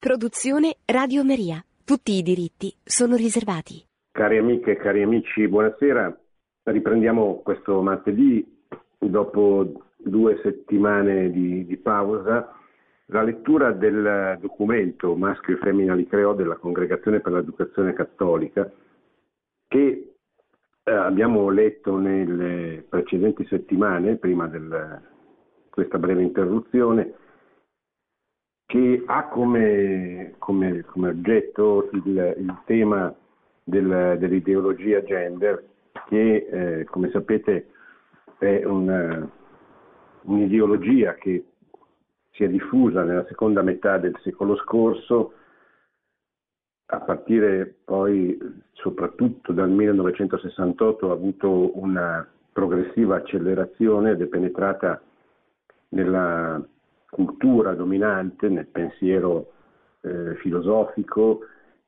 Produzione Radio Maria. Tutti i diritti sono riservati. Cari amiche e cari amici, buonasera. Riprendiamo questo martedì, dopo due settimane di, di pausa, la lettura del documento Maschio e Femmina li creò della Congregazione per l'Educazione Cattolica, che eh, abbiamo letto nelle precedenti settimane, prima di questa breve interruzione, che ha come, come, come oggetto il, il tema del, dell'ideologia gender, che eh, come sapete è una, un'ideologia che si è diffusa nella seconda metà del secolo scorso, a partire poi soprattutto dal 1968 ha avuto una progressiva accelerazione ed è penetrata nella cultura dominante, nel pensiero eh, filosofico,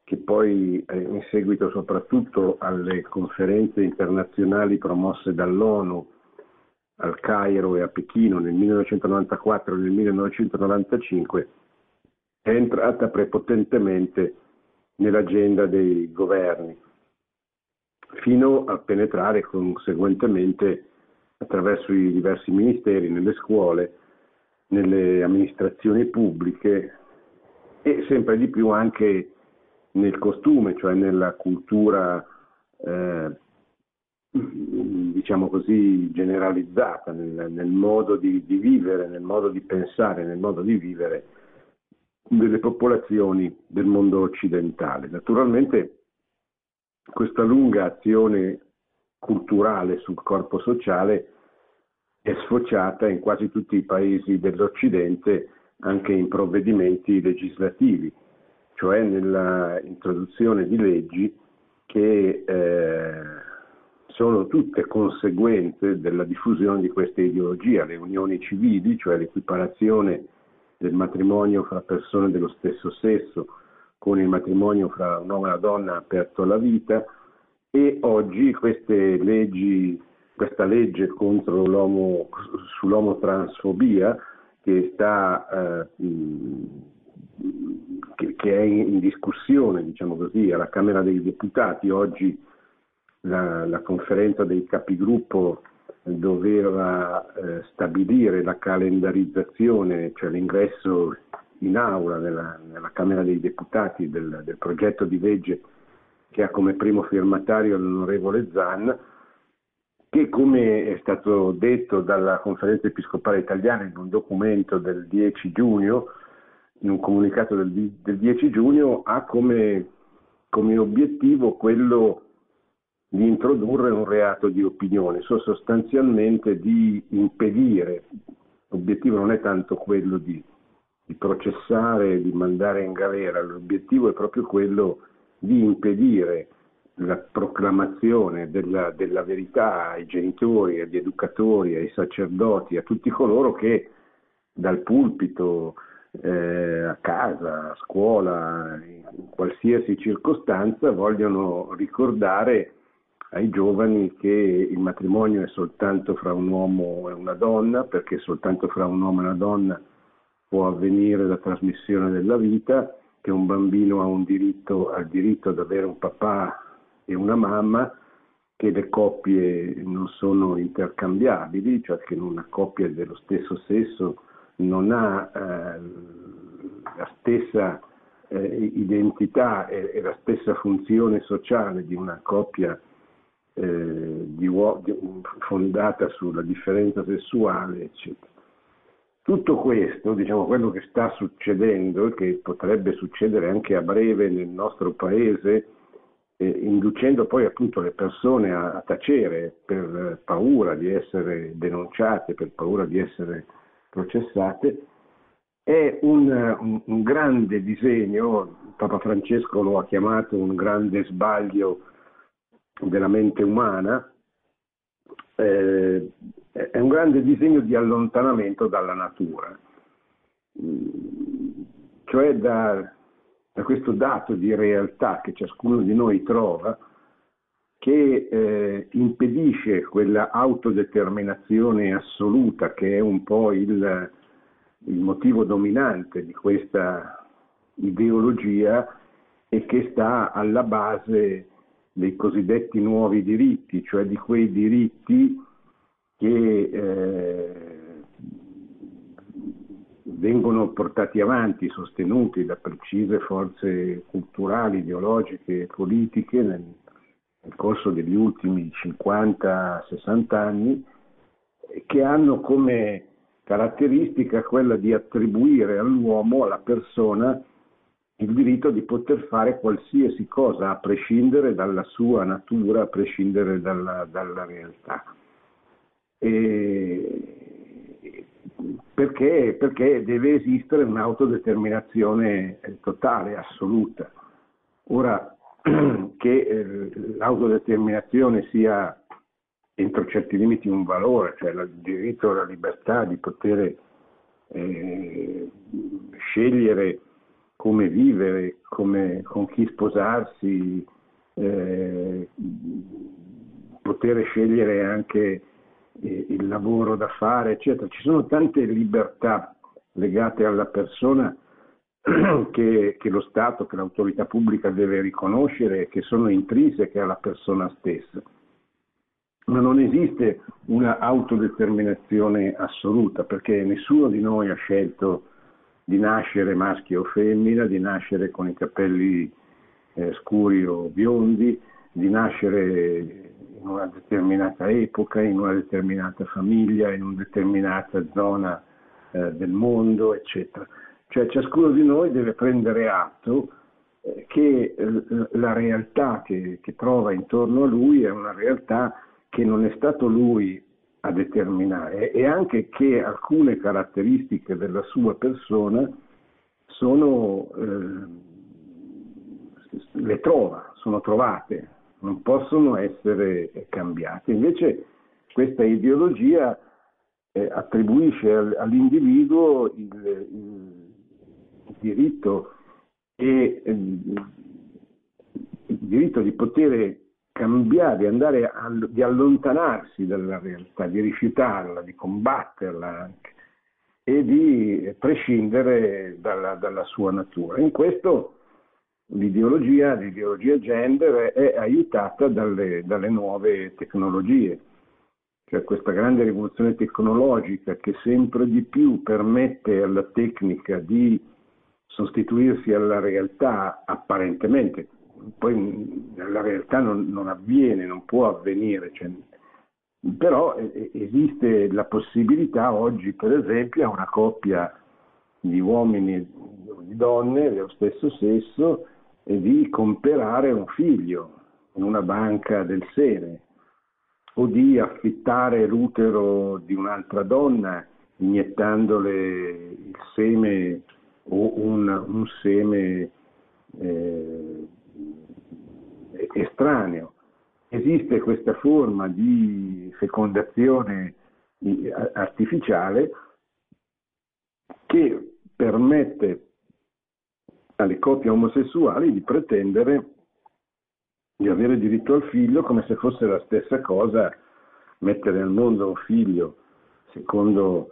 che poi eh, in seguito soprattutto alle conferenze internazionali promosse dall'ONU al Cairo e a Pechino nel 1994 e nel 1995 è entrata prepotentemente nell'agenda dei governi, fino a penetrare conseguentemente attraverso i diversi ministeri nelle scuole nelle amministrazioni pubbliche e sempre di più anche nel costume, cioè nella cultura eh, diciamo così generalizzata, nel, nel modo di, di, vivere, nel modo di pensare, nel modo di vivere delle popolazioni del mondo occidentale. Naturalmente questa lunga azione culturale sul corpo sociale è sfociata in quasi tutti i paesi dell'Occidente anche in provvedimenti legislativi, cioè nella introduzione di leggi che eh, sono tutte conseguenze della diffusione di questa ideologia, le unioni civili, cioè l'equiparazione del matrimonio fra persone dello stesso sesso con il matrimonio fra un uomo e una donna aperto alla vita e oggi queste leggi questa legge contro l'omo, sull'omotransfobia che, sta, eh, che, che, è in discussione diciamo così, alla Camera dei Deputati. Oggi la, la conferenza dei capigruppo doveva eh, stabilire la calendarizzazione, cioè l'ingresso in aula nella, nella Camera dei Deputati del, del progetto di legge che ha come primo firmatario l'onorevole Zan che come è stato detto dalla conferenza episcopale italiana in un documento del 10 giugno, in un comunicato del, del 10 giugno, ha come, come, obiettivo quello di introdurre un reato di opinione, so sostanzialmente di impedire, l'obiettivo non è tanto quello di, di processare, di mandare in galera, l'obiettivo è proprio quello di impedire la proclamazione della, della, verità ai genitori, agli educatori, ai sacerdoti, a tutti coloro che dal pulpito eh, a casa, a scuola, in qualsiasi circostanza vogliono ricordare ai giovani che il matrimonio è soltanto fra un uomo e una donna, perché soltanto fra un uomo e una donna può avvenire la trasmissione della vita, che un bambino ha diritto, ha il diritto ad avere un papà e una mamma, che le coppie non sono intercambiabili, cioè che una coppia dello stesso sesso non ha eh, la stessa eh, identità e, e, la stessa funzione sociale di una coppia eh, di di, fondata sulla differenza sessuale, eccetera. Tutto questo, diciamo, quello che sta succedendo e che potrebbe succedere anche a breve nel nostro paese, inducendo poi appunto le persone a, a, tacere per paura di essere denunciate, per paura di essere processate, è un, un, un grande disegno, Papa Francesco lo ha chiamato un grande sbaglio della mente umana, eh, è un grande disegno di allontanamento dalla natura, cioè da, da questo dato di realtà che ciascuno di noi trova, che eh, impedisce quella autodeterminazione assoluta che è un po' il, il motivo dominante di questa ideologia e che sta alla base dei cosiddetti nuovi diritti, cioè di quei diritti che eh, vengono portati avanti, sostenuti da precise forze culturali, ideologiche e politiche nel, nel corso degli ultimi 50-60 anni, che hanno come caratteristica quella di attribuire all'uomo, alla persona, il diritto di poter fare qualsiasi cosa a prescindere dalla sua natura, a prescindere dalla, dalla realtà. E perché, perché deve esistere un'autodeterminazione totale, assoluta. Ora, che eh, l'autodeterminazione sia entro certi limiti un valore, cioè il diritto alla libertà di poter eh, scegliere come vivere, come, con chi sposarsi, eh, poter scegliere anche eh, il lavoro da fare, eccetera. Ci sono tante libertà legate alla persona che, che lo Stato, che l'autorità pubblica deve riconoscere e che sono intrinseche alla persona stessa. Ma non esiste una autodeterminazione assoluta perché nessuno di noi ha scelto di nascere maschio o femmina, di nascere con i capelli eh, scuri o biondi, di nascere in una determinata epoca, in una determinata famiglia, in una determinata zona eh, del mondo, eccetera. Cioè ciascuno di noi deve prendere atto eh, che eh, la realtà che, che trova intorno a lui è una realtà che non è stato lui a determinare e anche che alcune caratteristiche della sua persona sono, eh, le trova, sono trovate, non possono essere cambiate. Invece questa ideologia eh, attribuisce all'individuo il, il, diritto e eh, il diritto di poter cambiare, andare a, di allontanarsi dalla realtà, di rifiutarla, di combatterla anche e di prescindere dalla, dalla sua natura. In questo l'ideologia, l'ideologia gender è aiutata dalle, dalle nuove tecnologie, cioè questa grande rivoluzione tecnologica che sempre di più permette alla tecnica di sostituirsi alla realtà apparentemente. Poi nella realtà non, non avviene, non può avvenire, cioè, però esiste la possibilità oggi per esempio a una coppia di uomini e di donne dello stesso sesso di comprare un figlio in una banca del seme o di affittare l'utero di un'altra donna iniettandole il seme o un, un seme eh, estraneo. Esiste questa forma di fecondazione artificiale che permette alle coppie omosessuali di pretendere di avere diritto al figlio come se fosse la stessa cosa mettere al mondo un figlio secondo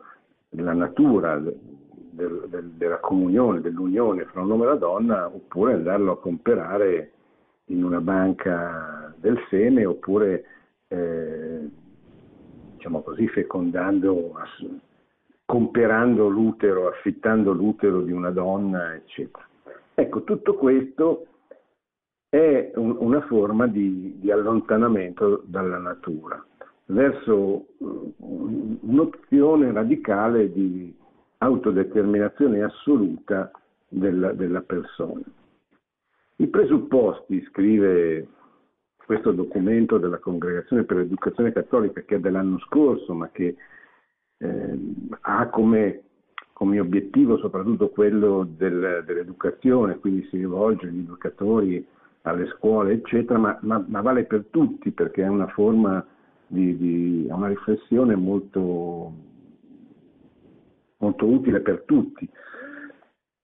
la natura del, del, della comunione, dell'unione fra un uomo e una donna, oppure andarlo a comprare in una banca del seme oppure eh, diciamo così fecondando, comperando l'utero, affittando l'utero di una donna, eccetera. Ecco, tutto questo è un, una forma di, di, allontanamento dalla natura, verso un'opzione radicale di autodeterminazione assoluta della, della persona. I presupposti, scrive questo documento della Congregazione per l'Educazione Cattolica che è dell'anno scorso, ma che eh, ha come, come, obiettivo soprattutto quello del, dell'educazione, quindi si rivolge agli educatori, alle scuole, eccetera, ma, ma, ma vale per tutti perché è una forma di, di una riflessione molto, molto utile per tutti.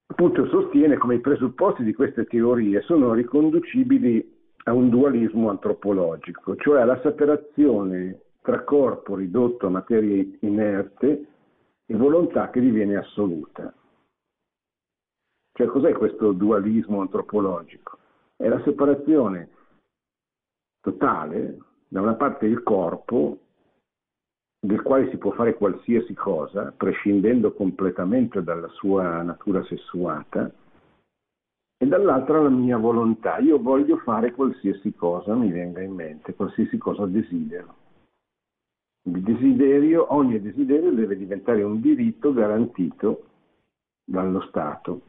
Appunto sostiene come i presupposti di queste teorie sono riconducibili a un dualismo antropologico, cioè alla separazione tra corpo ridotto a materia inerte e volontà che diviene assoluta. Cioè cos'è questo dualismo antropologico? È la separazione totale, da una parte il corpo, del quale si può fare qualsiasi cosa, prescindendo completamente dalla sua natura sessuata, e dall'altra la mia volontà. Io voglio fare qualsiasi cosa mi venga in mente, qualsiasi cosa desidero. Il desiderio, ogni desiderio deve diventare un diritto garantito dallo Stato.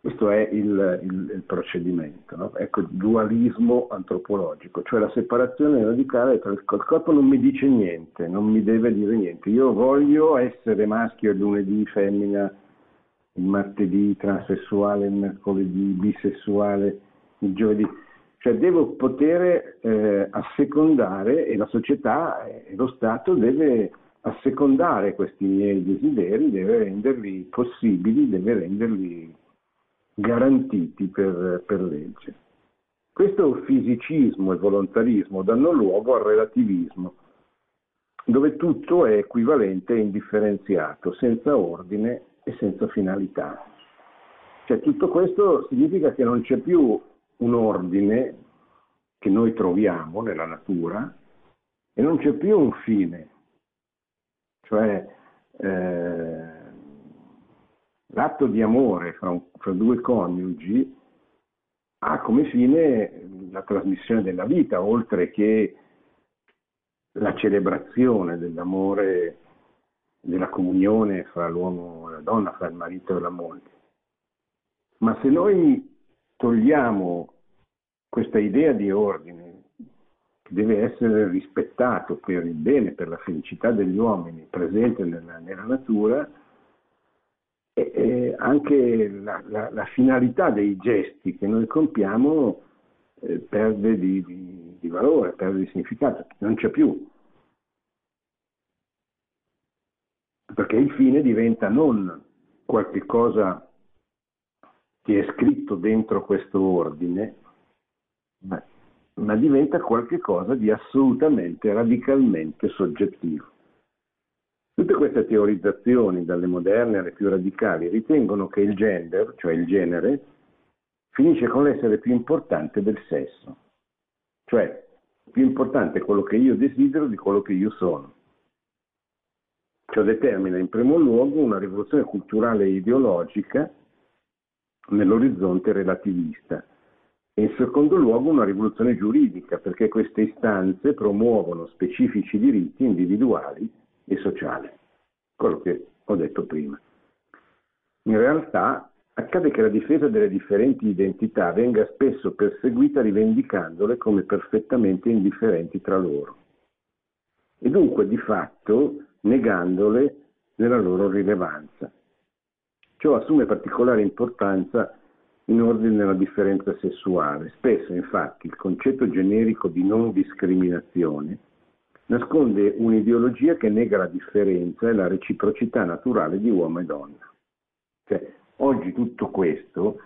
Questo è il, il, il procedimento, no? ecco il dualismo antropologico, cioè la separazione radicale tra il corpo non mi dice niente, non mi deve dire niente. Io voglio essere maschio il lunedì, femmina il martedì, transessuale il mercoledì, bisessuale il giovedì. Cioè devo poter eh, assecondare e la società e lo Stato deve assecondare questi miei desideri, deve renderli possibili, deve renderli garantiti per, per legge. Questo fisicismo e volontarismo danno luogo al relativismo, dove tutto è equivalente e indifferenziato, senza ordine e senza finalità. Cioè, tutto questo significa che non c'è più un ordine che noi troviamo nella natura e non c'è più un fine. Cioè, eh, l'atto di amore fra, un, fra due coniugi ha come fine la trasmissione della vita, oltre che la celebrazione dell'amore della comunione fra l'uomo e la donna, fra il marito e la moglie. Ma se noi togliamo questa idea di ordine che deve essere rispettato per il bene, per la felicità degli uomini presente nella, nella natura, e, e anche la, la, la, finalità dei gesti che noi compiamo eh, perde di, di, di valore, perde di significato, non c'è più. perché il fine diventa non qualche cosa che è scritto dentro questo ordine, ma, ma diventa qualche cosa di assolutamente, radicalmente soggettivo. Tutte queste teorizzazioni, dalle moderne alle più radicali, ritengono che il gender, cioè il genere, finisce con l'essere più importante del sesso. Cioè, più importante è quello che io desidero di quello che io sono. Ciò determina in primo luogo una rivoluzione culturale e ideologica nell'orizzonte relativista e in secondo luogo una rivoluzione giuridica perché queste istanze promuovono specifici diritti individuali e sociali, quello che ho detto prima. In realtà accade che la difesa delle differenti identità venga spesso perseguita rivendicandole come perfettamente indifferenti tra loro. E dunque di fatto negandole nella loro rilevanza. Ciò assume particolare importanza in ordine alla differenza sessuale. Spesso, infatti, il concetto generico di non discriminazione nasconde un'ideologia che nega la differenza e la reciprocità naturale di uomo e donna. Cioè, oggi tutto questo,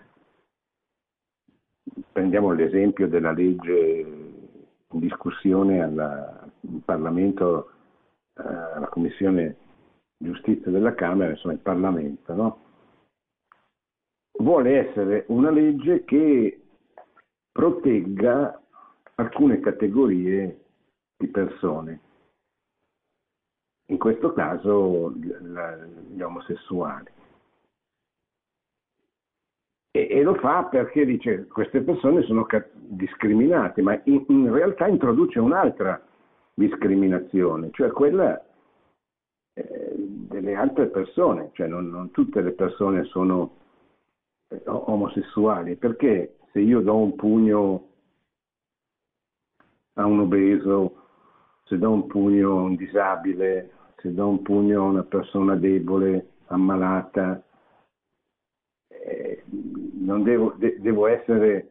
prendiamo l'esempio della legge in discussione al Parlamento eh, la Commissione Giustizia della Camera, insomma il Parlamento, no? Vuole essere una legge che protegga alcune categorie di persone, in questo caso gli omosessuali. E, lo fa perché dice queste persone sono discriminate, ma in, in realtà introduce un'altra discriminazione, cioè quella eh, delle altre persone, cioè non, non tutte le persone sono omosessuali, perché se io do un pugno a un obeso, se do un pugno a un disabile, se do un pugno a una persona debole, ammalata, eh, devo, de- devo essere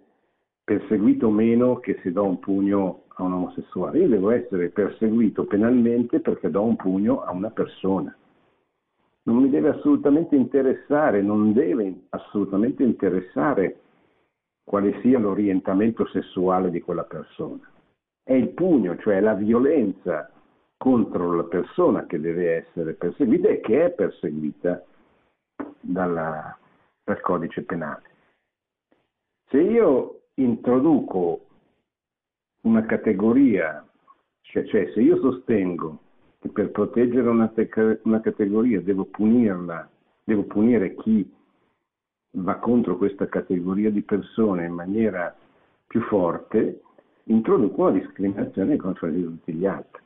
perseguito meno che se do un pugno a un omosessuale, io devo essere perseguito penalmente perché do un pugno a una persona. Non mi deve assolutamente interessare, non deve assolutamente interessare quale sia l'orientamento sessuale di quella persona. È il pugno, cioè la violenza contro la persona che deve essere perseguita e che è perseguita dalla, dal codice penale. Se io introduco una categoria, cioè, cioè se io sostengo che per proteggere una, te- una categoria devo punirla, devo punire chi va contro questa categoria di persone in maniera più forte, introduco una discriminazione di tutti gli altri.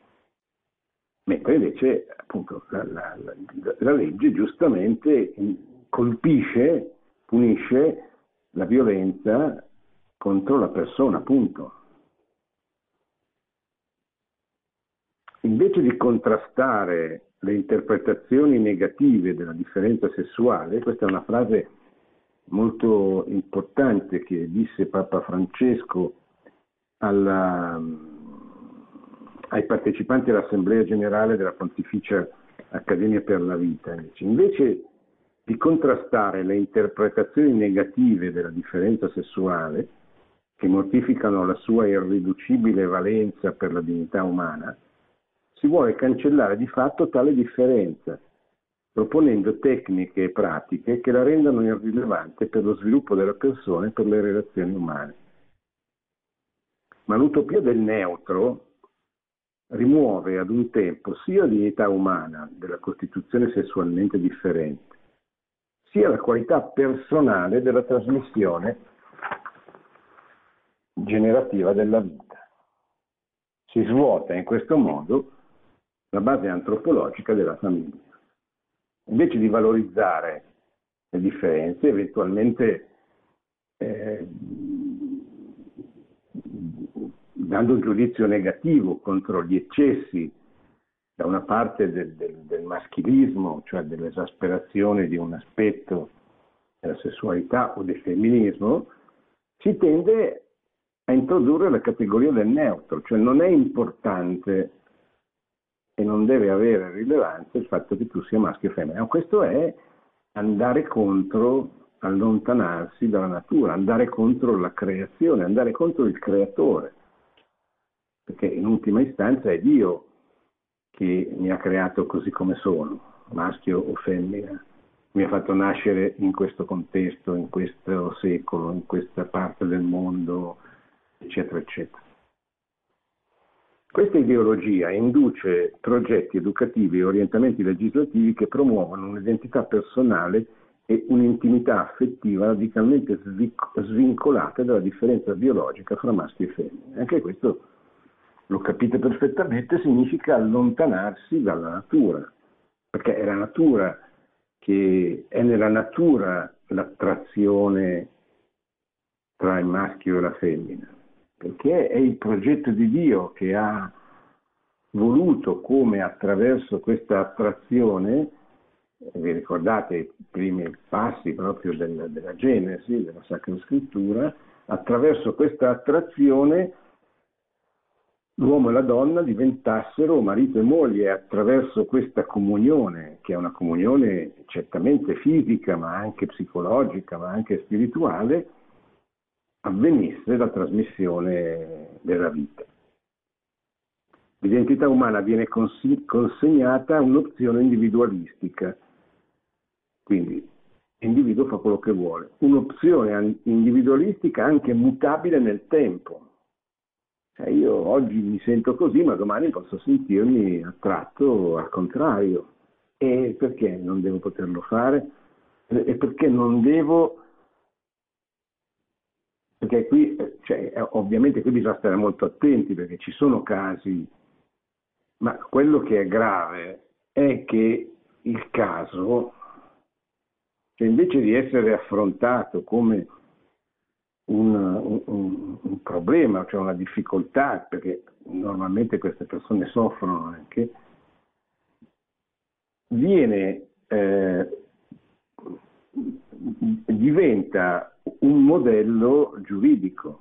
Mentre invece appunto, la, la, la, la legge giustamente colpisce, punisce la violenza contro la persona, appunto. Invece di contrastare le interpretazioni negative della differenza sessuale, questa è una frase molto importante che disse Papa Francesco alla, ai partecipanti all'Assemblea Generale della Pontificia Accademia per la Vita. Invece di contrastare le interpretazioni negative della differenza sessuale, che mortificano la sua irriducibile valenza per la dignità umana, si vuole cancellare di fatto tale differenza, proponendo tecniche e pratiche che la rendano irrilevante per lo sviluppo della persona e per le relazioni umane. Ma l'utopia del neutro rimuove ad un tempo sia la dignità umana della costituzione sessualmente differente, sia la qualità personale della trasmissione generativa della vita. Si svuota in questo modo la base antropologica della famiglia. Invece di valorizzare le differenze, eventualmente eh, dando un giudizio negativo contro gli eccessi da una parte del, del, del maschilismo, cioè dell'esasperazione di un aspetto della sessualità o del femminismo, si tende a introdurre la categoria del neutro, cioè non è importante e non deve avere rilevanza il fatto che tu sia maschio o femmina. Questo è andare contro, allontanarsi dalla natura, andare contro la creazione, andare contro il creatore, perché in ultima istanza è Dio che mi ha creato così come sono, maschio o femmina, mi ha fatto nascere in questo contesto, in questo secolo, in questa parte del mondo, eccetera, eccetera. Questa ideologia induce progetti educativi e orientamenti legislativi che promuovono un'identità personale e un'intimità affettiva radicalmente svincolate dalla differenza biologica fra maschi e femmine. Anche questo, lo capite perfettamente, significa allontanarsi dalla natura, perché è la natura che è nella natura l'attrazione tra il maschio e la femmina perché è il progetto di Dio che ha voluto come attraverso questa attrazione, vi ricordate i primi passi proprio del, della Genesi, della Sacra Scrittura, attraverso questa attrazione l'uomo e la donna diventassero marito e moglie attraverso questa comunione, che è una comunione certamente fisica, ma anche psicologica, ma anche spirituale, avvenisse la trasmissione della vita. L'identità umana viene consegnata a un'opzione individualistica, quindi l'individuo fa quello che vuole, un'opzione individualistica anche mutabile nel tempo. Cioè io oggi mi sento così, ma domani posso sentirmi attratto al contrario. E perché non devo poterlo fare? E perché non devo perché qui, cioè, ovviamente qui bisogna stare molto attenti perché ci sono casi, ma quello che è grave è che il caso, cioè invece di essere affrontato come un, un, un, problema, cioè una difficoltà, perché normalmente queste persone soffrono anche, viene, eh, diventa un modello giuridico,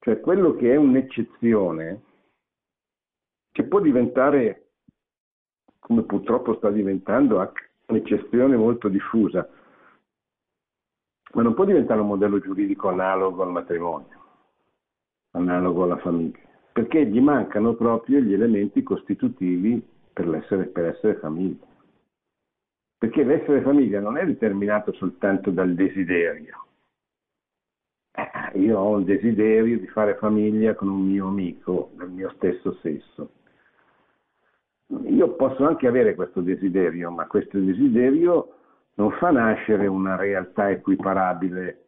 cioè quello che è un'eccezione, che può diventare, come purtroppo sta diventando, un'eccezione molto diffusa, ma non può diventare un modello giuridico analogo al matrimonio, analogo alla famiglia, perché gli mancano proprio gli elementi costitutivi per essere, per essere famiglia. perché l'essere famiglia non è determinato soltanto dal desiderio. Io ho il desiderio di fare famiglia con un mio amico del mio stesso sesso. Io posso anche avere questo desiderio, ma questo desiderio non fa nascere una realtà equiparabile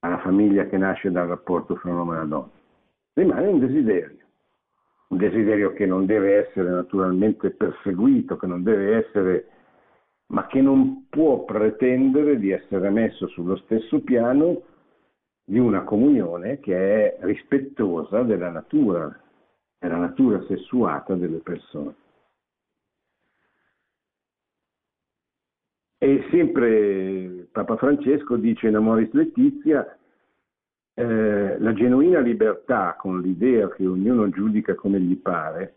alla famiglia che nasce dal rapporto fra un uomo e una donna. Rimane un desiderio, un desiderio che non deve essere naturalmente perseguito, che non deve essere, ma che non può pretendere di essere messo sullo stesso piano di una comunione che è rispettosa della natura, della natura sessuata delle persone. E sempre Papa Francesco dice in Amoris Letizia, eh, la genuina libertà con l'idea che ognuno giudica come gli pare,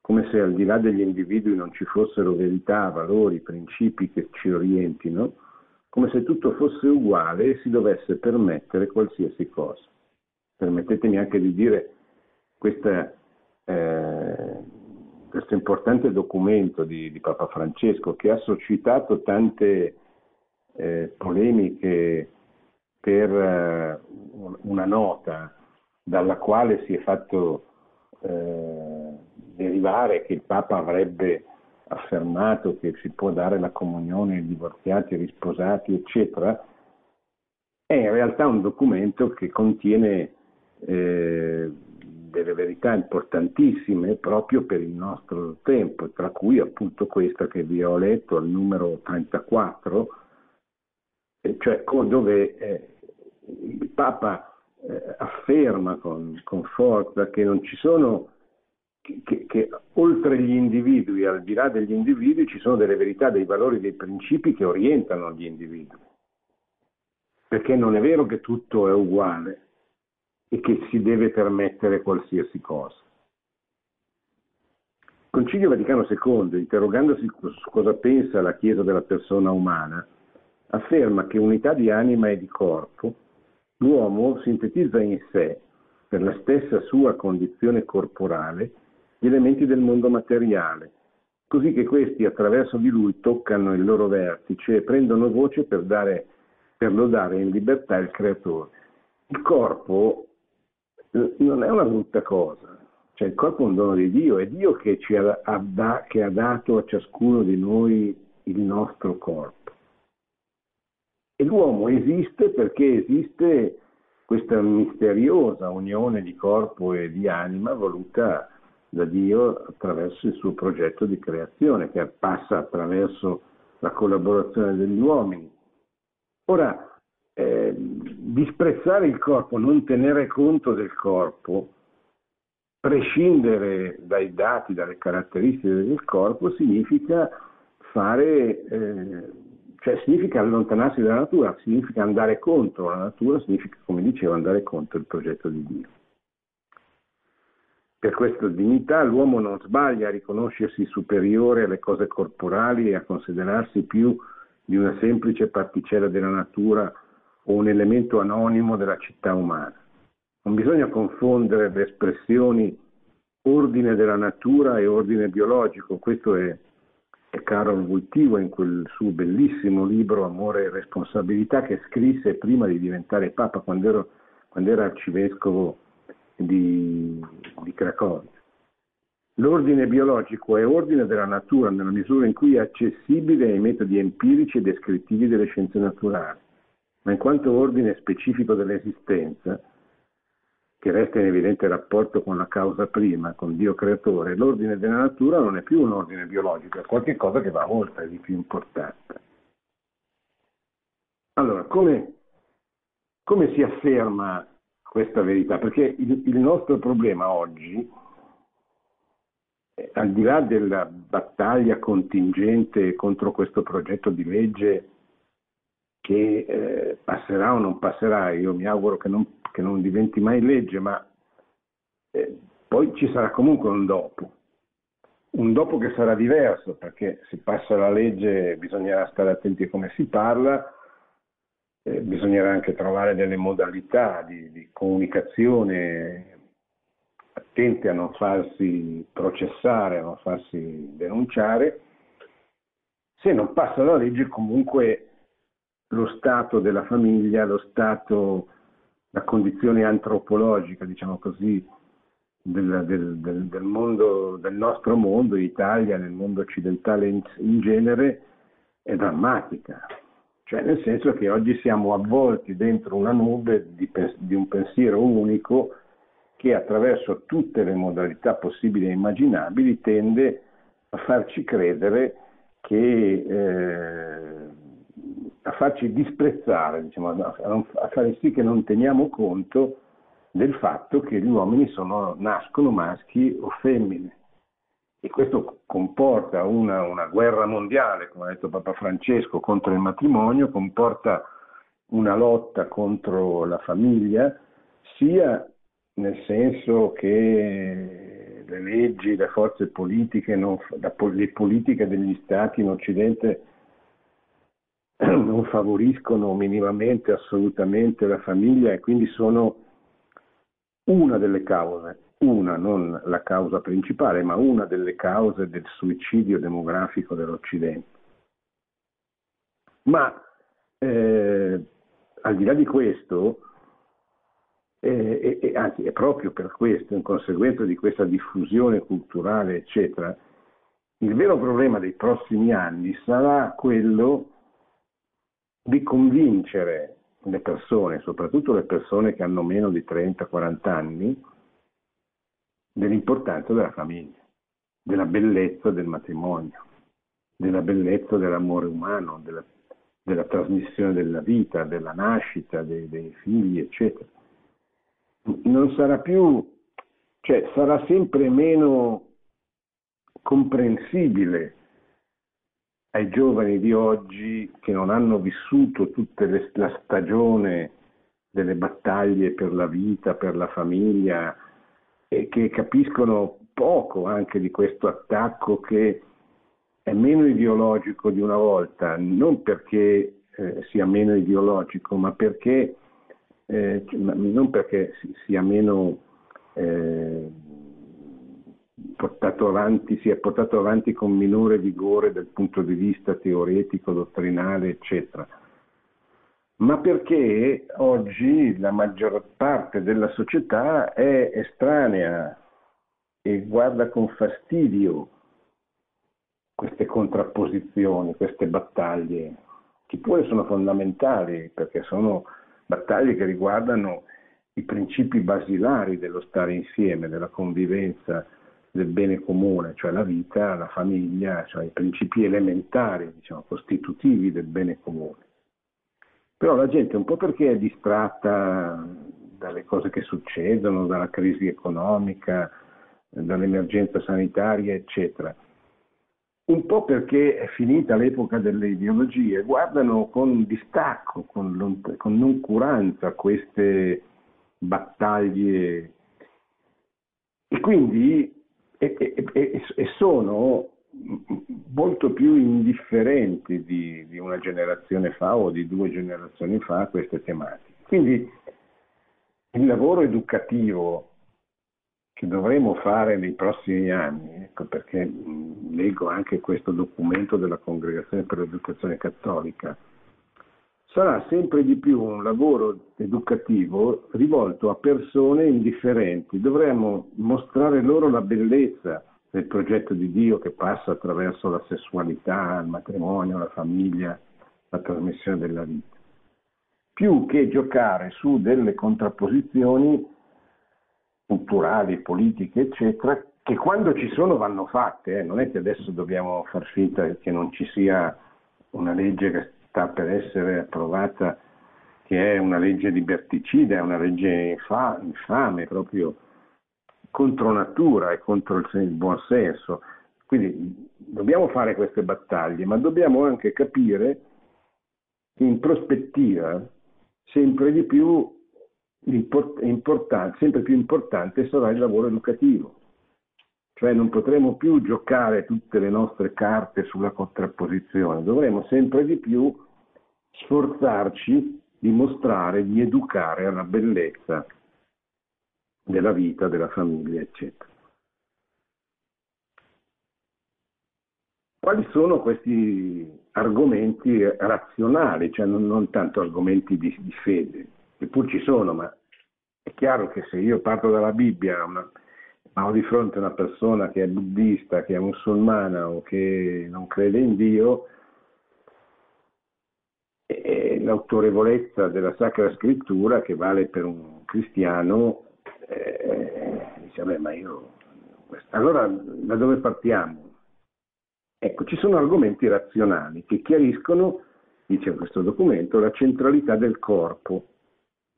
come se al di là degli individui non ci fossero verità, valori, principi che ci orientino, come se tutto fosse uguale e si dovesse permettere qualsiasi cosa. Permettetemi anche di dire questa, eh, questo importante documento di, di, Papa Francesco che ha suscitato tante eh, polemiche per eh, una nota dalla quale si è fatto eh, derivare che il Papa avrebbe affermato che si può dare la comunione ai divorziati, ai risposati, eccetera, è in realtà un documento che contiene eh, delle verità importantissime proprio per il nostro tempo, tra cui appunto questa che vi ho letto al numero 34, cioè dove eh, il Papa eh, afferma con, con, forza che non ci sono, che, che, oltre gli individui, al di là degli individui, ci sono delle verità, dei valori, dei principi che orientano gli individui. Perché non è vero che tutto è uguale, e che si deve permettere qualsiasi cosa. Il Concilio Vaticano II, interrogandosi su cosa pensa la Chiesa della persona umana, afferma che unità di anima e di corpo, l'uomo sintetizza in sé, per la stessa sua condizione corporale, gli elementi del mondo materiale, così che questi attraverso di lui toccano il loro vertice e prendono voce per, dare, per lodare in libertà il creatore. Il corpo non è una brutta cosa. Cioè il corpo è un dono di Dio, è Dio che, ha, ha, che ha dato a ciascuno di noi il nostro corpo. E l'uomo esiste perché esiste questa misteriosa unione di corpo e di anima voluta da Dio attraverso il suo progetto di creazione, che passa attraverso la collaborazione degli uomini. Ora, eh, disprezzare il corpo, non tenere conto del corpo, prescindere dai dati, dalle caratteristiche del corpo, significa fare, eh, cioè significa allontanarsi dalla natura, significa andare contro la natura, significa, come dicevo, andare contro il progetto di Dio. Per questa dignità l'uomo non sbaglia a riconoscersi superiore alle cose corporali e a considerarsi più di una semplice particella della natura o un elemento anonimo della città umana. Non bisogna confondere le espressioni ordine della natura e ordine biologico, questo è, è Carol Wojtyła in quel suo bellissimo libro Amore e responsabilità che scrisse prima di diventare Papa quando, ero, quando era arcivescovo di, di Cracovia. L'ordine biologico è ordine della natura nella misura in cui è accessibile ai metodi empirici e descrittivi delle scienze naturali ma in quanto ordine specifico dell'esistenza, che resta in evidente rapporto con la causa prima, con Dio creatore, l'ordine della natura non è più un ordine biologico, è qualcosa che va oltre, di più importante. Allora, come, come si afferma questa verità? Perché il, il nostro problema oggi, al di là della battaglia contingente contro questo progetto di legge che eh, passerà o non passerà, io mi auguro che non, che non diventi mai legge, ma eh, poi ci sarà comunque un dopo, un dopo che sarà diverso, perché se passa la legge bisognerà stare attenti a come si parla, eh, bisognerà anche trovare delle modalità di, di comunicazione attente a non farsi processare, a non farsi denunciare se non passa la legge comunque lo stato della famiglia, lo stato, la condizione antropologica, diciamo così, del, del, del, del, mondo, del nostro mondo, Italia, nel mondo occidentale in, in genere, è drammatica. Cioè nel senso che oggi siamo avvolti dentro una nube di, di un pensiero unico che attraverso tutte le modalità possibili e immaginabili tende a farci credere che eh, a farci disprezzare, diciamo, a, a fare sì che non teniamo conto del fatto che gli uomini sono, nascono maschi o femmine. E questo comporta una, una, guerra mondiale, come ha detto Papa Francesco, contro il matrimonio, comporta una lotta contro la famiglia, sia nel senso che le leggi, le forze politiche, non, le politiche degli stati in Occidente non favoriscono minimamente, assolutamente la famiglia e quindi sono una delle cause, una, non la causa principale, ma una delle cause del suicidio demografico dell'Occidente. Ma eh, al di là di questo, eh, e, anzi è proprio per questo, in conseguenza di questa diffusione culturale, eccetera, il vero problema dei prossimi anni sarà quello di convincere le persone, soprattutto le persone che hanno meno di 30-40 anni, dell'importanza della famiglia, della bellezza del matrimonio, della bellezza dell'amore umano, della, della trasmissione della vita, della nascita dei, dei figli, eccetera. Non sarà più, cioè sarà sempre meno comprensibile ai giovani di oggi che non hanno vissuto tutta la stagione delle battaglie per la vita, per la famiglia e che capiscono poco anche di questo attacco che è meno ideologico di una volta, non perché eh, sia meno ideologico, ma perché, eh, non perché sia meno eh, portato avanti, si è portato avanti con minore vigore dal punto di vista teoretico, dottrinale, eccetera, ma perché oggi la maggior parte della società è estranea e guarda con fastidio queste contrapposizioni, queste battaglie, che pure sono fondamentali perché sono battaglie che riguardano i principi basilari dello stare insieme, della convivenza, del bene comune, cioè la vita, la famiglia, cioè i principi elementari, diciamo, costitutivi del bene comune. Però la gente un po' perché è distratta dalle cose che succedono, dalla crisi economica, dall'emergenza sanitaria, eccetera. Un po' perché è finita l'epoca delle ideologie, guardano con distacco, con, con noncuranza queste battaglie e quindi e, e, e sono molto più indifferenti di, di, una generazione fa o di due generazioni fa a queste tematiche. Quindi il lavoro educativo che dovremo fare nei prossimi anni, ecco perché leggo anche questo documento della Congregazione per l'Educazione Cattolica, sarà sempre di più un lavoro educativo rivolto a persone indifferenti. Dovremmo mostrare loro la bellezza del progetto di Dio che passa attraverso la sessualità, il matrimonio, la famiglia, la trasmissione della vita. Più che giocare su delle contrapposizioni culturali, politiche, eccetera, che quando ci sono vanno fatte, eh. non è che adesso dobbiamo far finta che non ci sia una legge che sta per essere approvata, che è una legge liberticida, è una legge infame, proprio contro natura e contro il buon senso. Quindi dobbiamo fare queste battaglie, ma dobbiamo anche capire in prospettiva sempre di più sempre più importante sarà il lavoro educativo cioè non potremo più giocare tutte le nostre carte sulla contrapposizione, dovremo sempre di più sforzarci di mostrare, di educare alla bellezza della vita, della famiglia, eccetera. quali sono questi argomenti razionali, cioè non, non tanto argomenti di, di, fede, che pur ci sono, ma è chiaro che se io parto dalla Bibbia, una, ma ho di fronte una persona che è buddista, che è musulmana o che non crede in Dio, l'autorevolezza della Sacra Scrittura che vale per un cristiano, eh, dice, beh, ma io... Allora, da dove partiamo? Ecco, ci sono argomenti razionali che chiariscono, dice questo documento, la centralità del corpo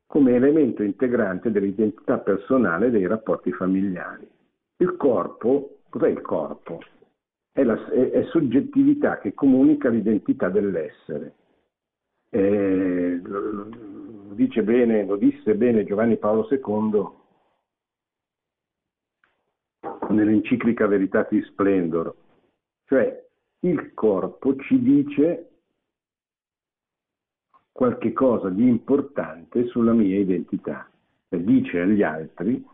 come elemento integrante dell'identità personale e dei rapporti familiari. Il corpo, cos'è il corpo? È, la, è, è soggettività che comunica l'identità dell'essere. Eh, lo, lo, dice bene, lo disse bene Giovanni Paolo II nell'enciclica Veritatis Splendor, cioè il corpo ci dice qualche cosa di importante sulla mia identità, e dice agli altri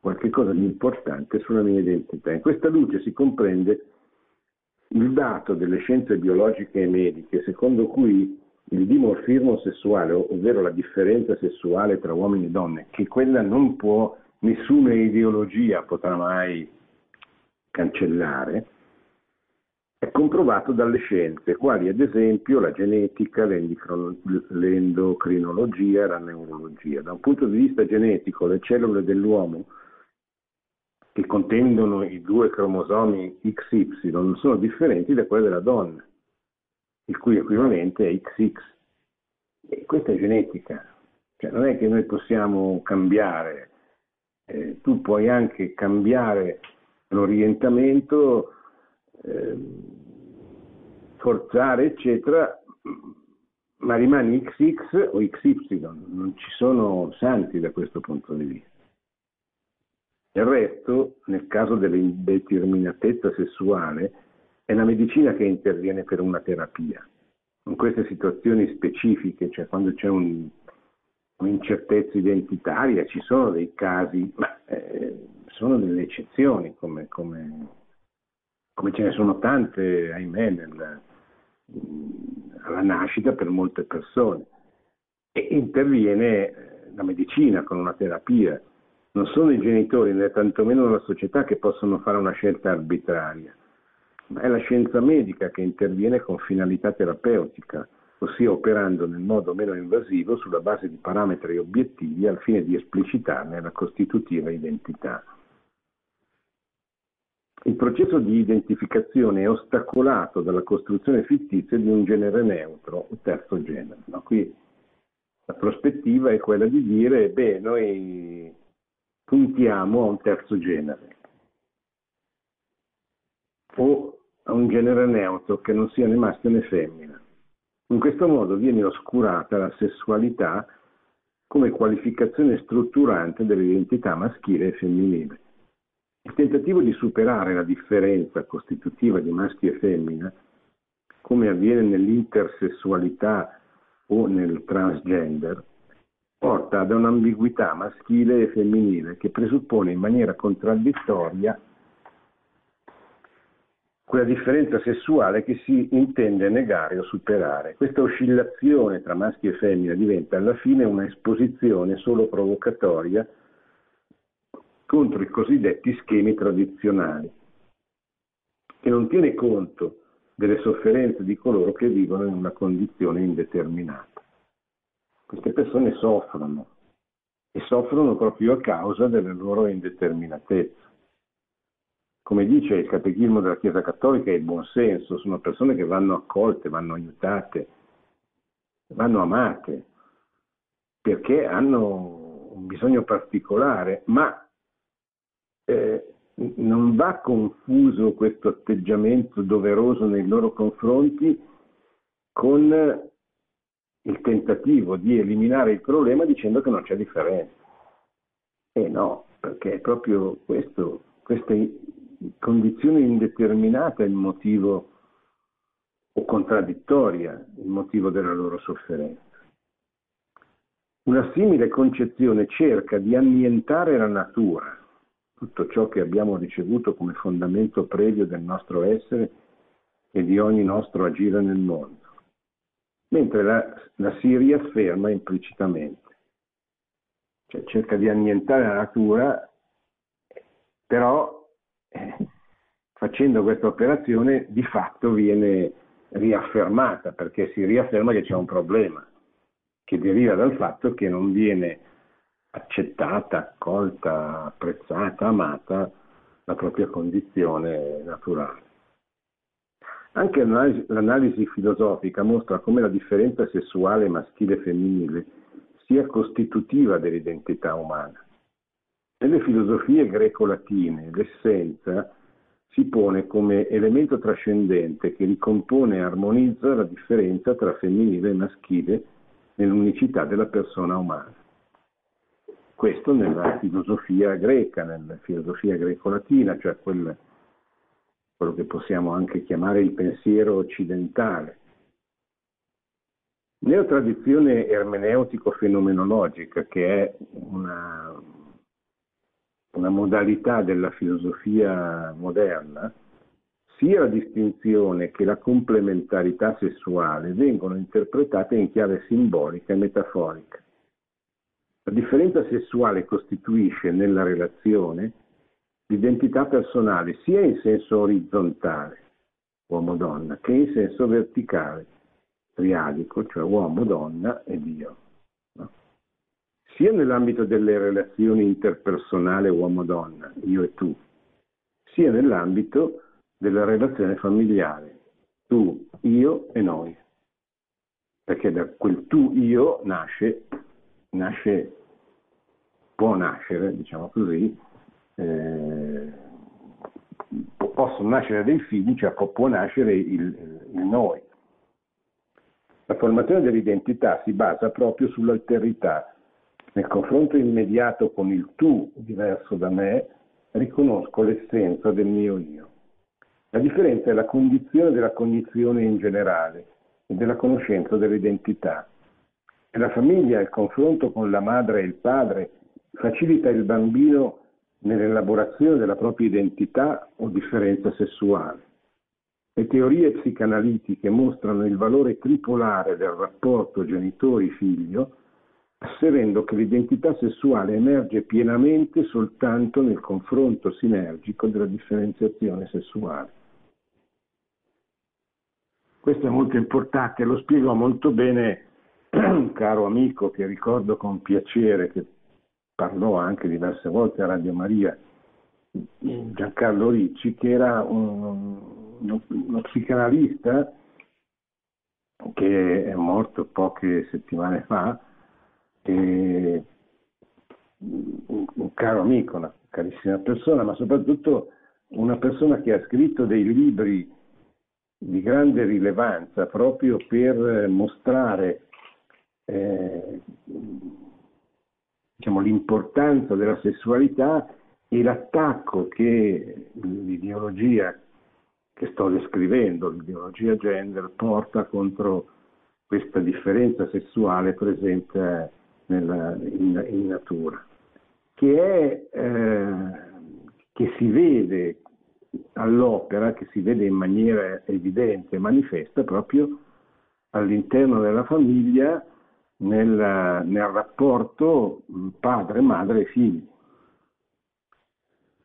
qualche cosa di importante sulla mia identità. In questa luce si comprende il dato delle scienze biologiche e mediche secondo cui il dimorfismo sessuale, ovvero la differenza sessuale tra uomini e donne, che quella non può, nessuna ideologia potrà mai cancellare, è comprovato dalle scienze, quali ad esempio la genetica, l'endocrinologia la neurologia. Da un punto di vista genetico, le cellule dell'uomo che contengono i due cromosomi XY non sono differenti da quelle della donna, il cui equivalente è XX. E questa è genetica, cioè non è che noi possiamo cambiare, eh, tu puoi anche cambiare l'orientamento eh, forzare, eccetera, ma rimani XX o XY, non ci sono santi da questo punto di vista. Il resto, nel caso dell'indeterminatezza sessuale, è la medicina che interviene per una terapia. In queste situazioni specifiche, cioè quando c'è un, un'incertezza identitaria, ci sono dei casi, ma eh, sono delle eccezioni come, come come ce ne sono tante, ahimè, nel, alla nascita per molte persone. E interviene eh, la medicina con una terapia. Non sono i genitori né tantomeno la società che possono fare una scelta arbitraria, ma è la scienza medica che interviene con finalità terapeutica, ossia operando nel modo meno invasivo sulla base di parametri obiettivi al fine di esplicitarne la costitutiva identità. Il processo di identificazione è ostacolato dalla costruzione fittizia di un genere neutro, un terzo genere. No? Qui la prospettiva è quella di dire, beh, noi puntiamo a un terzo genere o a un genere neutro che non sia né maschio né femmina. In questo modo viene oscurata la sessualità come qualificazione strutturante dell'identità maschile e femminile. Il tentativo di superare la differenza costitutiva di maschio e femmina, come avviene nell'intersessualità o nel transgender, porta ad un'ambiguità maschile e femminile che presuppone in maniera contraddittoria quella differenza sessuale che si intende negare o superare. Questa oscillazione tra maschio e femmina diventa alla fine una esposizione solo provocatoria contro i cosiddetti schemi tradizionali e non tiene conto delle sofferenze di coloro che vivono in una condizione indeterminata. Queste persone soffrono e soffrono proprio a causa della loro indeterminatezza. Come dice il catechismo della Chiesa Cattolica, è il buon senso, sono persone che vanno accolte, vanno aiutate, vanno amate, perché hanno un bisogno particolare, ma eh, non va confuso questo atteggiamento doveroso nei loro confronti con il tentativo di eliminare il problema dicendo che non c'è differenza. E no, perché è proprio questo, questa condizione indeterminata il motivo o contraddittoria il motivo della loro sofferenza. Una simile concezione cerca di annientare la natura, tutto ciò che abbiamo ricevuto come fondamento previo del nostro essere e di ogni nostro agire nel mondo, mentre la, la si riafferma implicitamente, cioè cerca di annientare la natura, però facendo questa operazione di fatto viene riaffermata, perché si riafferma che c'è un problema, che deriva dal fatto che non viene accettata, accolta, apprezzata, amata la propria condizione naturale. Anche l'analisi, l'analisi filosofica mostra come la differenza sessuale maschile e femminile sia costitutiva dell'identità umana. Nelle filosofie greco-latine l'essenza si pone come elemento trascendente che ricompone e armonizza la differenza tra femminile e maschile nell'unicità della persona umana. Questo nella filosofia greca, nella filosofia greco-latina, cioè quel, quello che possiamo anche chiamare il pensiero occidentale. Nella tradizione ermeneutico-fenomenologica, che è una, una modalità della filosofia moderna, sia la distinzione che la complementarità sessuale vengono interpretate in chiave simbolica e metaforica. La differenza sessuale costituisce nella relazione l'identità personale sia in senso orizzontale, uomo-donna, che in senso verticale, triadico, cioè uomo, donna e Dio. Sia nell'ambito delle relazioni interpersonali uomo-donna, io e tu, sia nell'ambito della relazione familiare, tu, io e noi. Perché da quel tu-io nasce, nasce può nascere, diciamo così, eh, possono nascere dei figli, cioè può nascere il, il noi. La formazione dell'identità si basa proprio sull'alterità. Nel confronto immediato con il tu diverso da me, riconosco l'essenza del mio io. La differenza è la condizione della cognizione in generale e della conoscenza dell'identità. E la famiglia, il confronto con la madre e il padre, facilita il bambino nell'elaborazione della propria identità o differenza sessuale. Le teorie psicanalitiche mostrano il valore tripolare del rapporto genitori-figlio, asserendo che l'identità sessuale emerge pienamente soltanto nel confronto sinergico della differenziazione sessuale. Questo è molto importante, lo spiego molto bene un caro amico che ricordo con piacere, che parlò anche diverse volte a Radio Maria, Giancarlo Ricci, che era un, uno psicanalista che è morto poche settimane fa, e un, un caro amico, una carissima persona, ma soprattutto una persona che ha scritto dei libri di grande rilevanza proprio per mostrare eh, diciamo, l'importanza della sessualità e l'attacco che l'ideologia che sto descrivendo, l'ideologia gender, porta contro questa differenza sessuale presente nella, in, in, natura, che, è, eh, che si vede all'opera, che si vede in maniera evidente, manifesta proprio all'interno della famiglia nel, nel rapporto padre, madre e figli.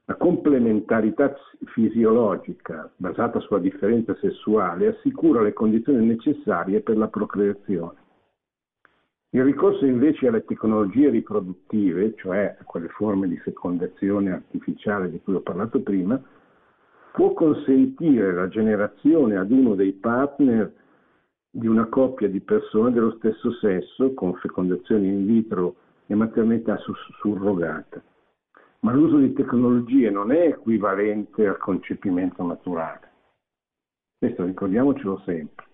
La complementarità fisiologica basata sulla differenza sessuale assicura le condizioni necessarie per la procreazione. Il ricorso invece alle tecnologie riproduttive, cioè a quelle forme di fecondazione artificiale di cui ho parlato prima, può consentire la generazione ad uno dei partner di una coppia di persone dello stesso sesso con fecondazione in vitro e maternità surrogata. Ma l'uso di tecnologie non è equivalente al concepimento naturale. Questo ricordiamocelo sempre.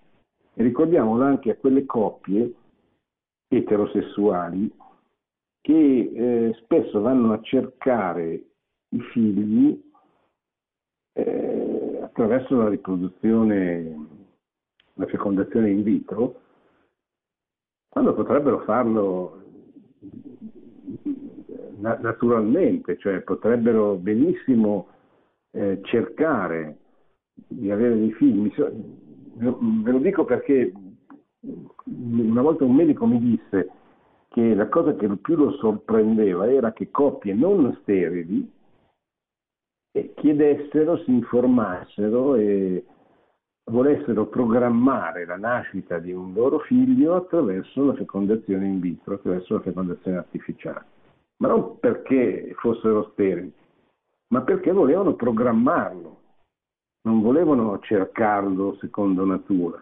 E ricordiamolo anche a quelle coppie eterosessuali che eh, spesso vanno a cercare i figli eh, attraverso la riproduzione la fecondazione in vitro, quando potrebbero farlo naturalmente, cioè potrebbero benissimo eh, cercare di avere dei figli. Ve lo dico perché una volta un medico mi disse che la cosa che più lo sorprendeva era che coppie non sterili chiedessero, si informassero e volessero programmare la nascita di un loro figlio attraverso la fecondazione in vitro, attraverso la fecondazione artificiale. Ma non perché fossero sterili, ma perché volevano programmarlo, non volevano cercarlo secondo natura,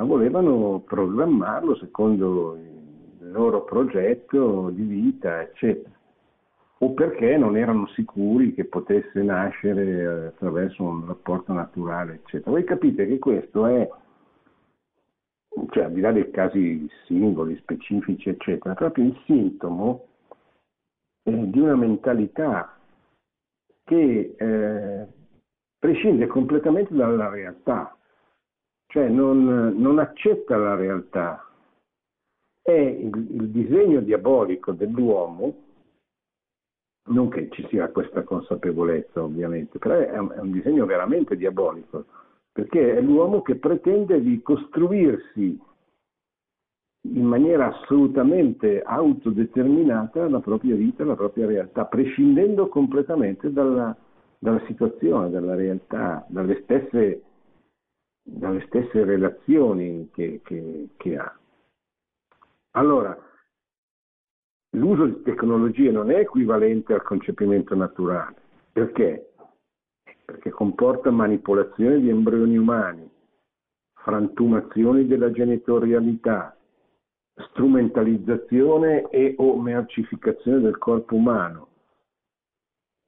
ma volevano programmarlo secondo il loro progetto di vita, eccetera o perché non erano sicuri che potesse nascere attraverso un rapporto naturale, eccetera. Voi capite che questo è, cioè al di là dei casi singoli, specifici, eccetera, proprio il sintomo eh, di una mentalità che eh, prescinde completamente dalla realtà, cioè non, non accetta la realtà. È il, il disegno diabolico dell'uomo non che ci sia questa consapevolezza ovviamente, però è un, è un, disegno veramente diabolico, perché è l'uomo che pretende di costruirsi in maniera assolutamente autodeterminata la propria vita, la propria realtà, prescindendo completamente dalla, dalla situazione, dalla realtà, dalle stesse, dalle stesse relazioni che, che, che ha. Allora, l'uso di tecnologie non è equivalente al concepimento naturale. Perché? Perché comporta manipolazione di embrioni umani, frantumazioni della genitorialità, strumentalizzazione e o mercificazione del corpo umano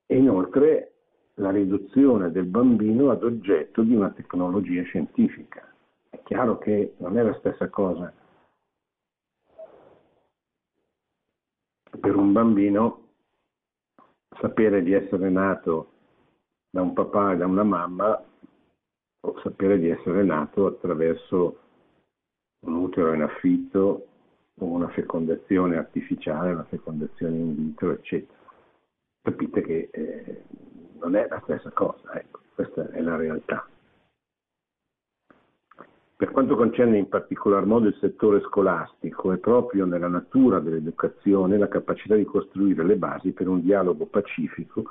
e inoltre la riduzione del bambino ad oggetto di una tecnologia scientifica. È chiaro che non è la stessa cosa per un bambino sapere di essere nato da un papà e da una mamma o sapere di essere nato attraverso un utero in affitto o una fecondazione artificiale, una fecondazione in vitro, eccetera. Capite che eh, non è la stessa cosa, ecco, questa è la realtà. Per quanto concerne in particolar modo il settore scolastico, è proprio nella natura dell'educazione la capacità di costruire le basi per un dialogo pacifico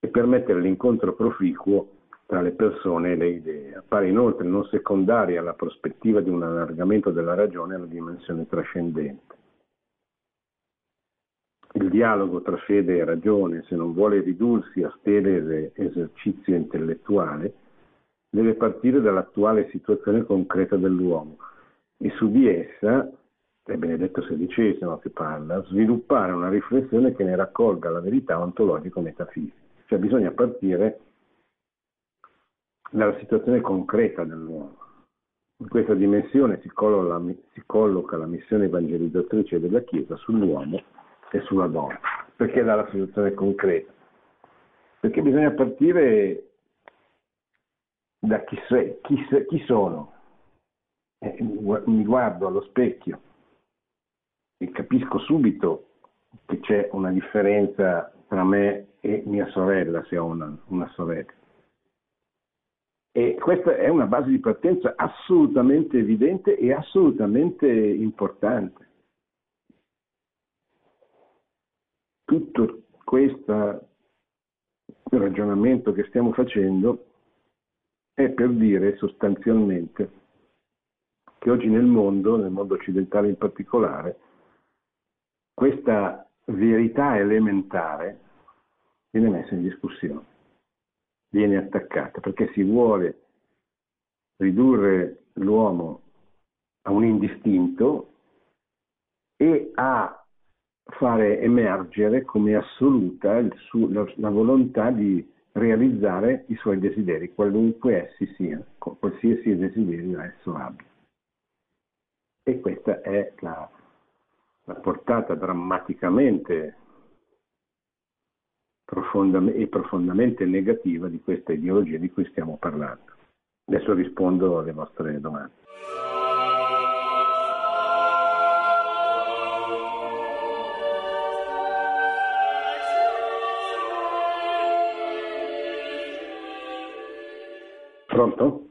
e permettere l'incontro proficuo tra le persone e le idee. Appare inoltre non secondaria la prospettiva di un allargamento della ragione alla dimensione trascendente. Il dialogo tra fede e ragione, se non vuole ridursi a sterile esercizio intellettuale, deve partire dall'attuale situazione concreta dell'uomo e su di essa, è Benedetto XVI che parla, sviluppare una riflessione che ne raccolga la verità ontologico-metafisica. Cioè bisogna partire dalla situazione concreta dell'uomo. In questa dimensione si colloca, la missione evangelizzatrice della Chiesa sull'uomo e sulla donna. Perché dalla situazione concreta? Perché bisogna partire da chi, sei, chi, chi sono. Eh, mi guardo allo specchio e capisco subito che c'è una differenza tra me e mia sorella, se ho una, una sorella. E questa è una base di partenza assolutamente evidente e assolutamente importante. Tutto questo ragionamento che stiamo facendo è per dire sostanzialmente che oggi nel mondo, nel mondo occidentale in particolare, questa verità elementare viene messa in discussione, viene attaccata, perché si vuole ridurre l'uomo a un indistinto e a fare emergere come assoluta su, la, la volontà di realizzare i suoi desideri, qualunque essi siano, qualsiasi desiderio esso abbia. E questa è la, la portata drammaticamente e profondamente negativa di questa ideologia di cui stiamo parlando. Adesso rispondo alle vostre domande. Pronto?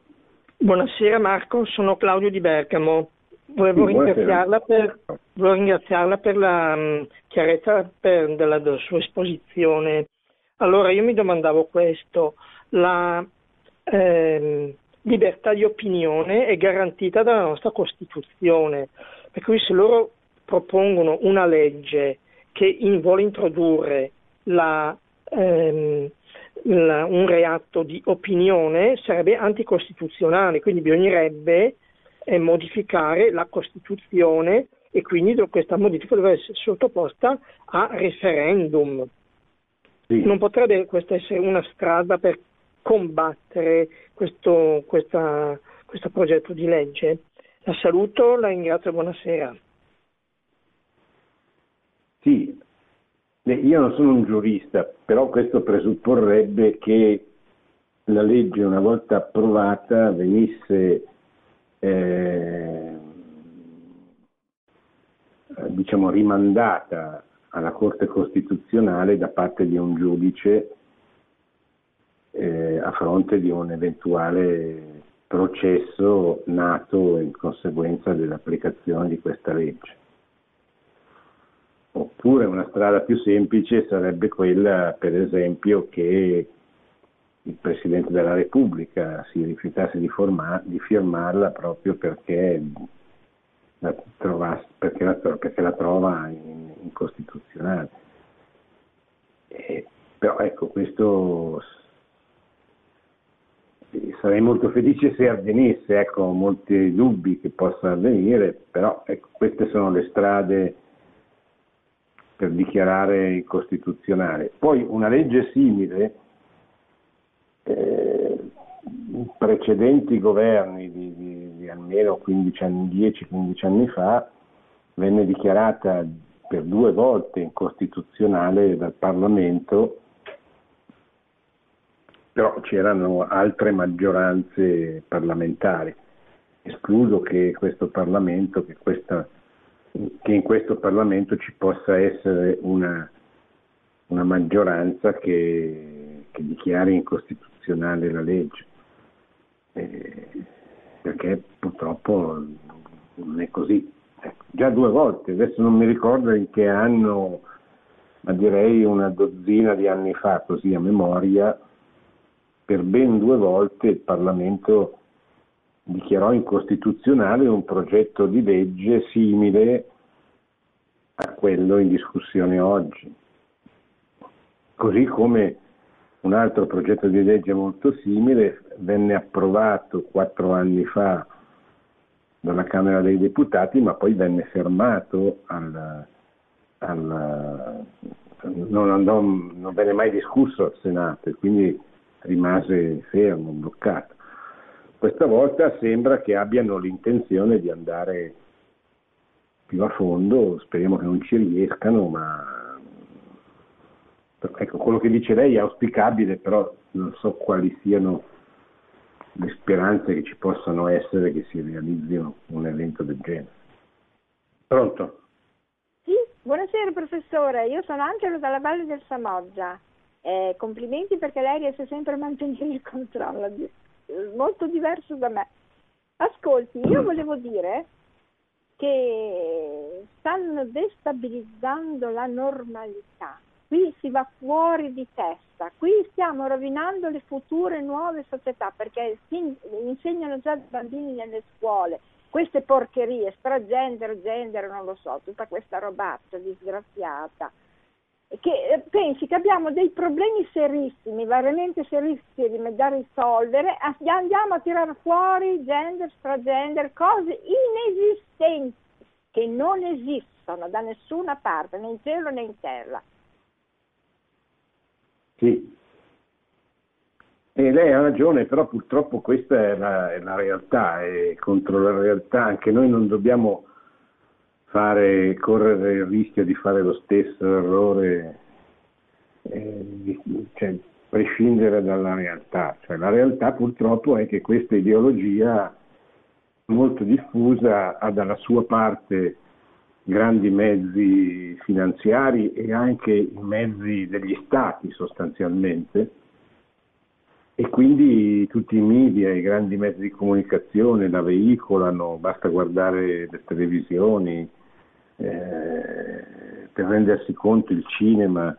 Buonasera Marco, sono Claudio di Bergamo. Volevo, sì, ringraziarla, per, volevo ringraziarla, per, la um, chiarezza per, della, della, sua esposizione. Allora io mi domandavo questo, la eh, libertà di opinione è garantita dalla nostra Costituzione, per cui se loro propongono una legge che in, vuole introdurre la, ehm, la, un reato di opinione sarebbe anticostituzionale, quindi bisognerebbe eh, modificare la Costituzione e quindi questa modifica deve essere sottoposta a referendum. Sì. Non potrebbe questa essere una strada per combattere questo, questa, questo progetto di legge? La saluto, la ringrazio, buonasera. Sì, io non sono un giurista, però questo presupporrebbe che la legge una volta approvata venisse eh, diciamo rimandata alla Corte Costituzionale da parte di un giudice eh, a fronte di un eventuale processo nato in conseguenza dell'applicazione di questa legge. Oppure una strada più semplice sarebbe quella, per esempio, che il Presidente della Repubblica si rifiutasse di, forma, di firmarla proprio perché la, trovasse, perché la, perché la trova incostituzionale. In però ecco, questo sarei molto felice se avvenisse, ecco, molti dubbi che possa avvenire, però ecco, queste sono le strade per dichiarare incostituzionale. Poi una legge simile, eh, precedenti governi di, di, di almeno 10-15 anni fa, venne dichiarata per due volte incostituzionale dal Parlamento però c'erano altre maggioranze parlamentari, escluso che, questo Parlamento, che, questa, che in questo Parlamento ci possa essere una, una maggioranza che, che, dichiari incostituzionale la legge, eh, perché purtroppo non è così. Ecco, già due volte, adesso non mi ricordo in che anno, ma direi una dozzina di anni fa, così a memoria, per ben due volte il Parlamento dichiarò incostituzionale un progetto di legge simile a quello in discussione oggi. Così come un altro progetto di legge molto simile venne approvato quattro anni fa dalla Camera dei Deputati, ma poi venne fermato al, al non, andò, non, venne mai discusso al Senato e quindi rimase fermo, bloccato. Questa volta sembra che abbiano l'intenzione di andare più a fondo, speriamo che non ci riescano, ma ecco, quello che dice lei è auspicabile, però non so quali siano le speranze che ci possano essere che si realizzino un evento del genere. Pronto? Sì, buonasera professore, io sono Angelo dalla Valle del Samoggia. Eh, complimenti perché lei riesce sempre a mantenere il controllo, molto diverso da me. Ascolti, io volevo dire che stanno destabilizzando la normalità. Qui si va fuori di testa, qui stiamo rovinando le future nuove società perché si insegnano già i bambini nelle scuole queste porcherie, stragender, gender, non lo so, tutta questa robazza disgraziata che eh, pensi che abbiamo dei problemi serissimi, veramente serissimi da risolvere, andiamo a tirare fuori gender, stragender, cose inesistenti, che non esistono da nessuna parte, né in cielo né in terra. Sì, e lei ha ragione, però purtroppo questa è la, è la realtà e contro la realtà anche noi non dobbiamo fare, correre il rischio di fare lo stesso errore, eh, di, cioè, prescindere dalla realtà. Cioè, la realtà purtroppo è che questa ideologia molto diffusa ha dalla sua parte grandi mezzi finanziari e anche i mezzi degli stati sostanzialmente e quindi tutti i media, i grandi mezzi di comunicazione la veicolano, basta guardare le televisioni eh, per rendersi conto il cinema,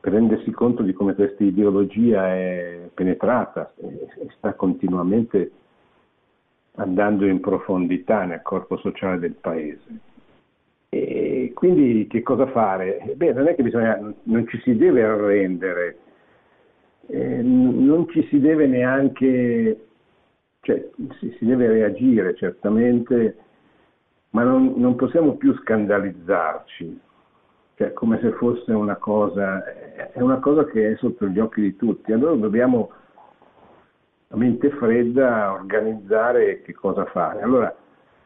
per rendersi conto di come questa ideologia è penetrata e sta continuamente andando in profondità nel corpo sociale del paese. E quindi che cosa fare? Beh, non è che bisogna, non ci si deve arrendere, eh, non ci si deve neanche, cioè si, si deve reagire certamente, ma non, non, possiamo più scandalizzarci, cioè come se fosse una cosa, è una cosa che è sotto gli occhi di tutti, allora dobbiamo a mente fredda organizzare che cosa fare. Allora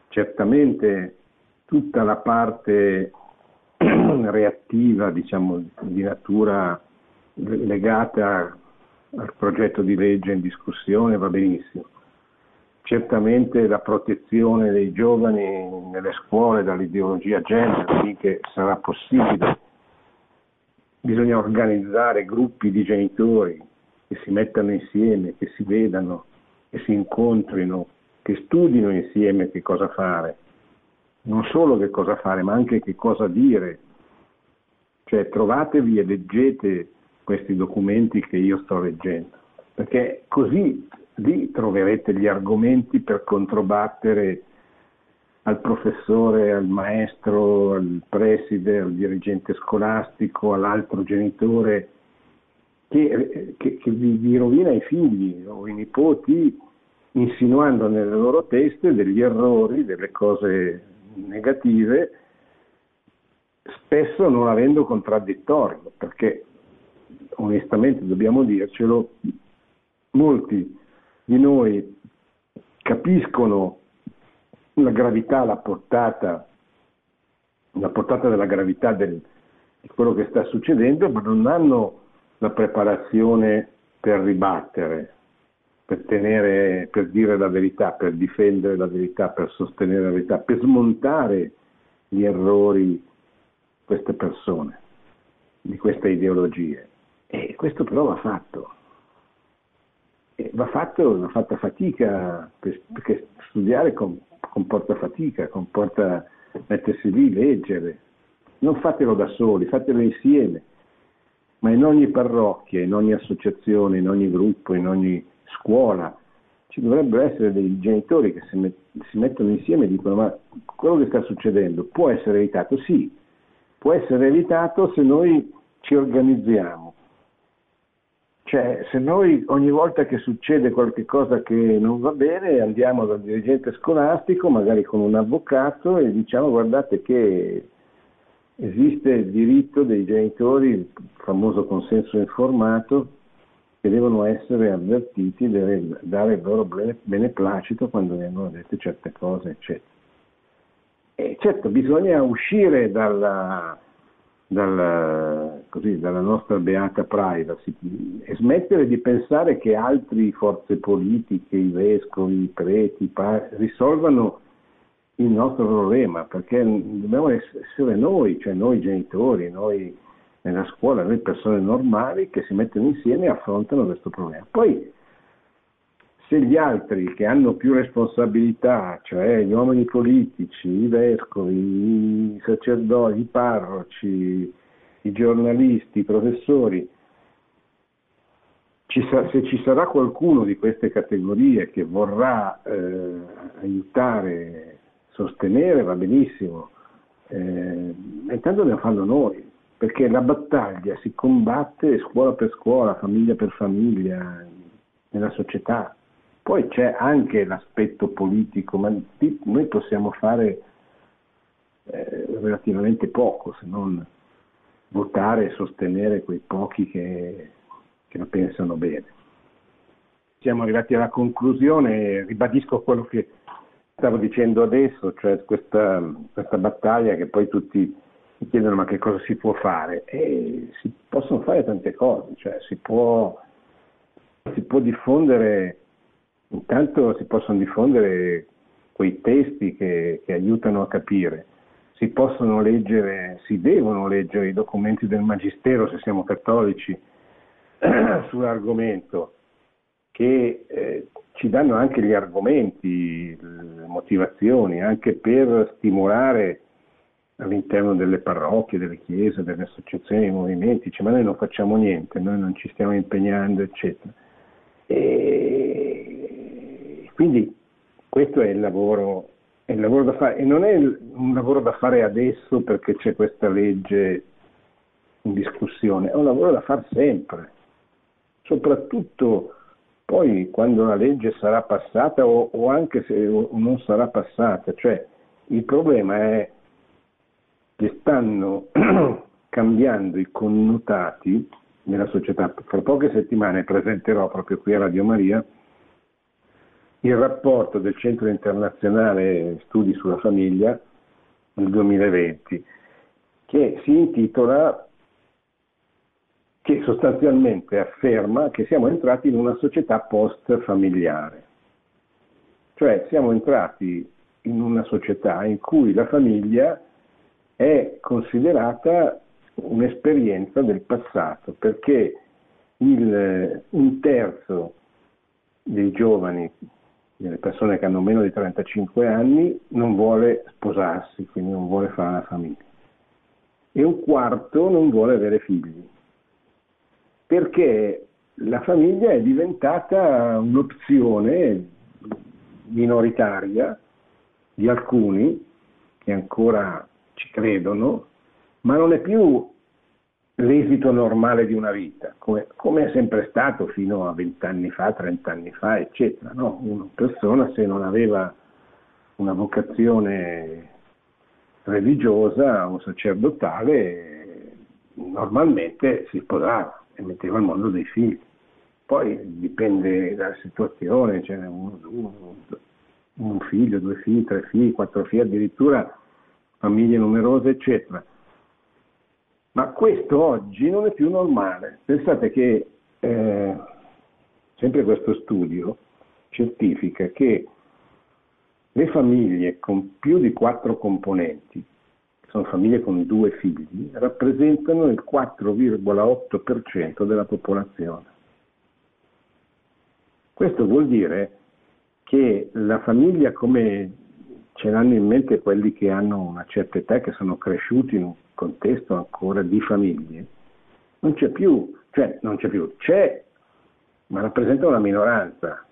certamente tutta la parte reattiva, diciamo, di natura legata al progetto di legge in discussione va benissimo. Certamente la protezione dei giovani nelle scuole dall'ideologia gender, finché sarà possibile, bisogna organizzare gruppi di genitori che si mettano insieme, che si vedano, che si incontrino, che studino insieme che cosa fare. Non solo che cosa fare, ma anche che cosa dire. Cioè trovatevi e leggete questi documenti che io sto leggendo, perché così lì troverete gli argomenti per controbattere al professore, al maestro, al preside, al dirigente scolastico, all'altro genitore che, che, che vi, vi, rovina i figli o i nipoti insinuando nelle loro teste degli errori, delle cose negative, spesso non avendo contraddittorio, perché onestamente dobbiamo dircelo, molti di noi capiscono la gravità, la portata, la portata della gravità del, di quello che sta succedendo, ma non hanno la preparazione per ribattere, per, tenere, per dire la verità, per difendere la verità, per sostenere la verità, per smontare gli errori di queste persone, di queste ideologie. E questo però va fatto. Va fatto, va fatta fatica, perché studiare comporta fatica, comporta mettersi lì, leggere. Non fatelo da soli, fatelo insieme ma in ogni parrocchia, in ogni associazione, in ogni gruppo, in ogni scuola ci dovrebbero essere dei genitori che si, met- si mettono insieme e dicono ma quello che sta succedendo può essere evitato? Sì, può essere evitato se noi ci organizziamo. Cioè, se noi ogni volta che succede qualcosa che non va bene andiamo dal dirigente scolastico, magari con un avvocato, e diciamo guardate che esiste il diritto dei genitori, il famoso consenso informato, che devono essere avvertiti, deve dare il loro beneplacito quando vengono dette certe cose, eccetera. E certo, bisogna uscire dalla, dalla, così, dalla nostra beata privacy e smettere di pensare che altre forze politiche, i vescovi, i preti, i risolvano il nostro problema, perché dobbiamo essere noi, cioè noi genitori, noi nella scuola, noi persone normali che si mettono insieme e affrontano questo problema. Poi se gli altri che hanno più responsabilità, cioè gli uomini politici, i vescovi, i sacerdoti, i parroci, i giornalisti, i professori, ci sa- se ci sarà qualcuno di queste categorie che vorrà eh, aiutare sostenere va benissimo, eh, intanto dobbiamo farlo noi, perché la battaglia si combatte scuola per scuola, famiglia per famiglia, nella società. Poi c'è anche l'aspetto politico, ma noi possiamo fare eh, relativamente poco, se non votare e sostenere quei pochi che, che la pensano bene. Siamo arrivati alla conclusione, ribadisco quello che stavo dicendo adesso, cioè questa, questa, battaglia che poi tutti mi chiedono ma che cosa si può fare? E si possono fare tante cose, cioè si può, si può diffondere, intanto si possono diffondere quei testi che, che aiutano a capire, si possono leggere, si devono leggere i documenti del Magistero se siamo cattolici sull'argomento che eh, ci danno anche gli argomenti, le motivazioni, anche per stimolare all'interno delle parrocchie, delle chiese, delle associazioni, dei movimenti, dice ma noi non facciamo niente, noi non ci stiamo impegnando, eccetera. E quindi questo è il lavoro, è il lavoro da fare e non è un lavoro da fare adesso perché c'è questa legge in discussione, è un lavoro da fare sempre, soprattutto poi quando la legge sarà passata o, o anche se non sarà passata, cioè il problema è che stanno cambiando i connotati nella società. Fra poche settimane presenterò proprio qui a Radio Maria il rapporto del Centro Internazionale Studi sulla Famiglia nel 2020 che si intitola che sostanzialmente afferma che siamo entrati in una società post-familiare. Cioè siamo entrati in una società in cui la famiglia è considerata un'esperienza del passato, perché il, un terzo dei giovani, delle persone che hanno meno di 35 anni, non vuole sposarsi, quindi non vuole fare una famiglia. E un quarto non vuole avere figli, perché la famiglia è diventata un'opzione minoritaria di alcuni che ancora ci credono, ma non è più l'esito normale di una vita, come, come è sempre stato fino a vent'anni fa, trent'anni fa, eccetera. No? Una persona se non aveva una vocazione religiosa o sacerdotale, normalmente si sposava e metteva al mondo dei figli. Poi dipende dalla situazione, cioè un, un, un figlio, due figli, tre figli, quattro figli, addirittura famiglie numerose, eccetera. Ma questo oggi non è più normale. Pensate che eh, sempre questo studio certifica che le famiglie con più di quattro componenti, sono famiglie con due figli, rappresentano il 4,8% della popolazione. Questo vuol dire che la famiglia come ce l'hanno in mente quelli che hanno una certa età, che sono cresciuti in un contesto ancora di famiglie, non c'è più, cioè non c'è più, c'è, ma rappresenta una minoranza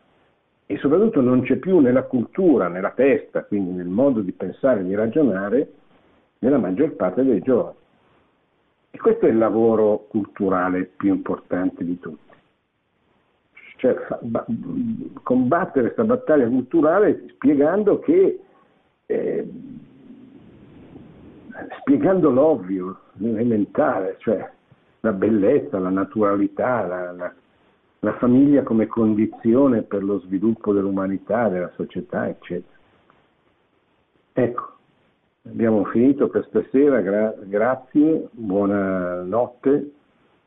e soprattutto non c'è più nella cultura, nella testa, quindi nel modo di pensare, di ragionare nella maggior parte dei giovani. E questo è il lavoro culturale più importante di tutti. Cioè, combattere questa battaglia culturale spiegando che eh, spiegando l'ovvio, l'elementare, cioè la bellezza, la naturalità, la, la, la famiglia come condizione per lo sviluppo dell'umanità, della società, eccetera. Ecco, abbiamo finito per stasera, gra- grazie, buonanotte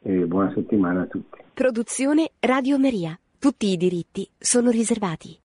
e buona settimana a tutti. Produzione Radio Maria. Tutti i diritti sono riservati.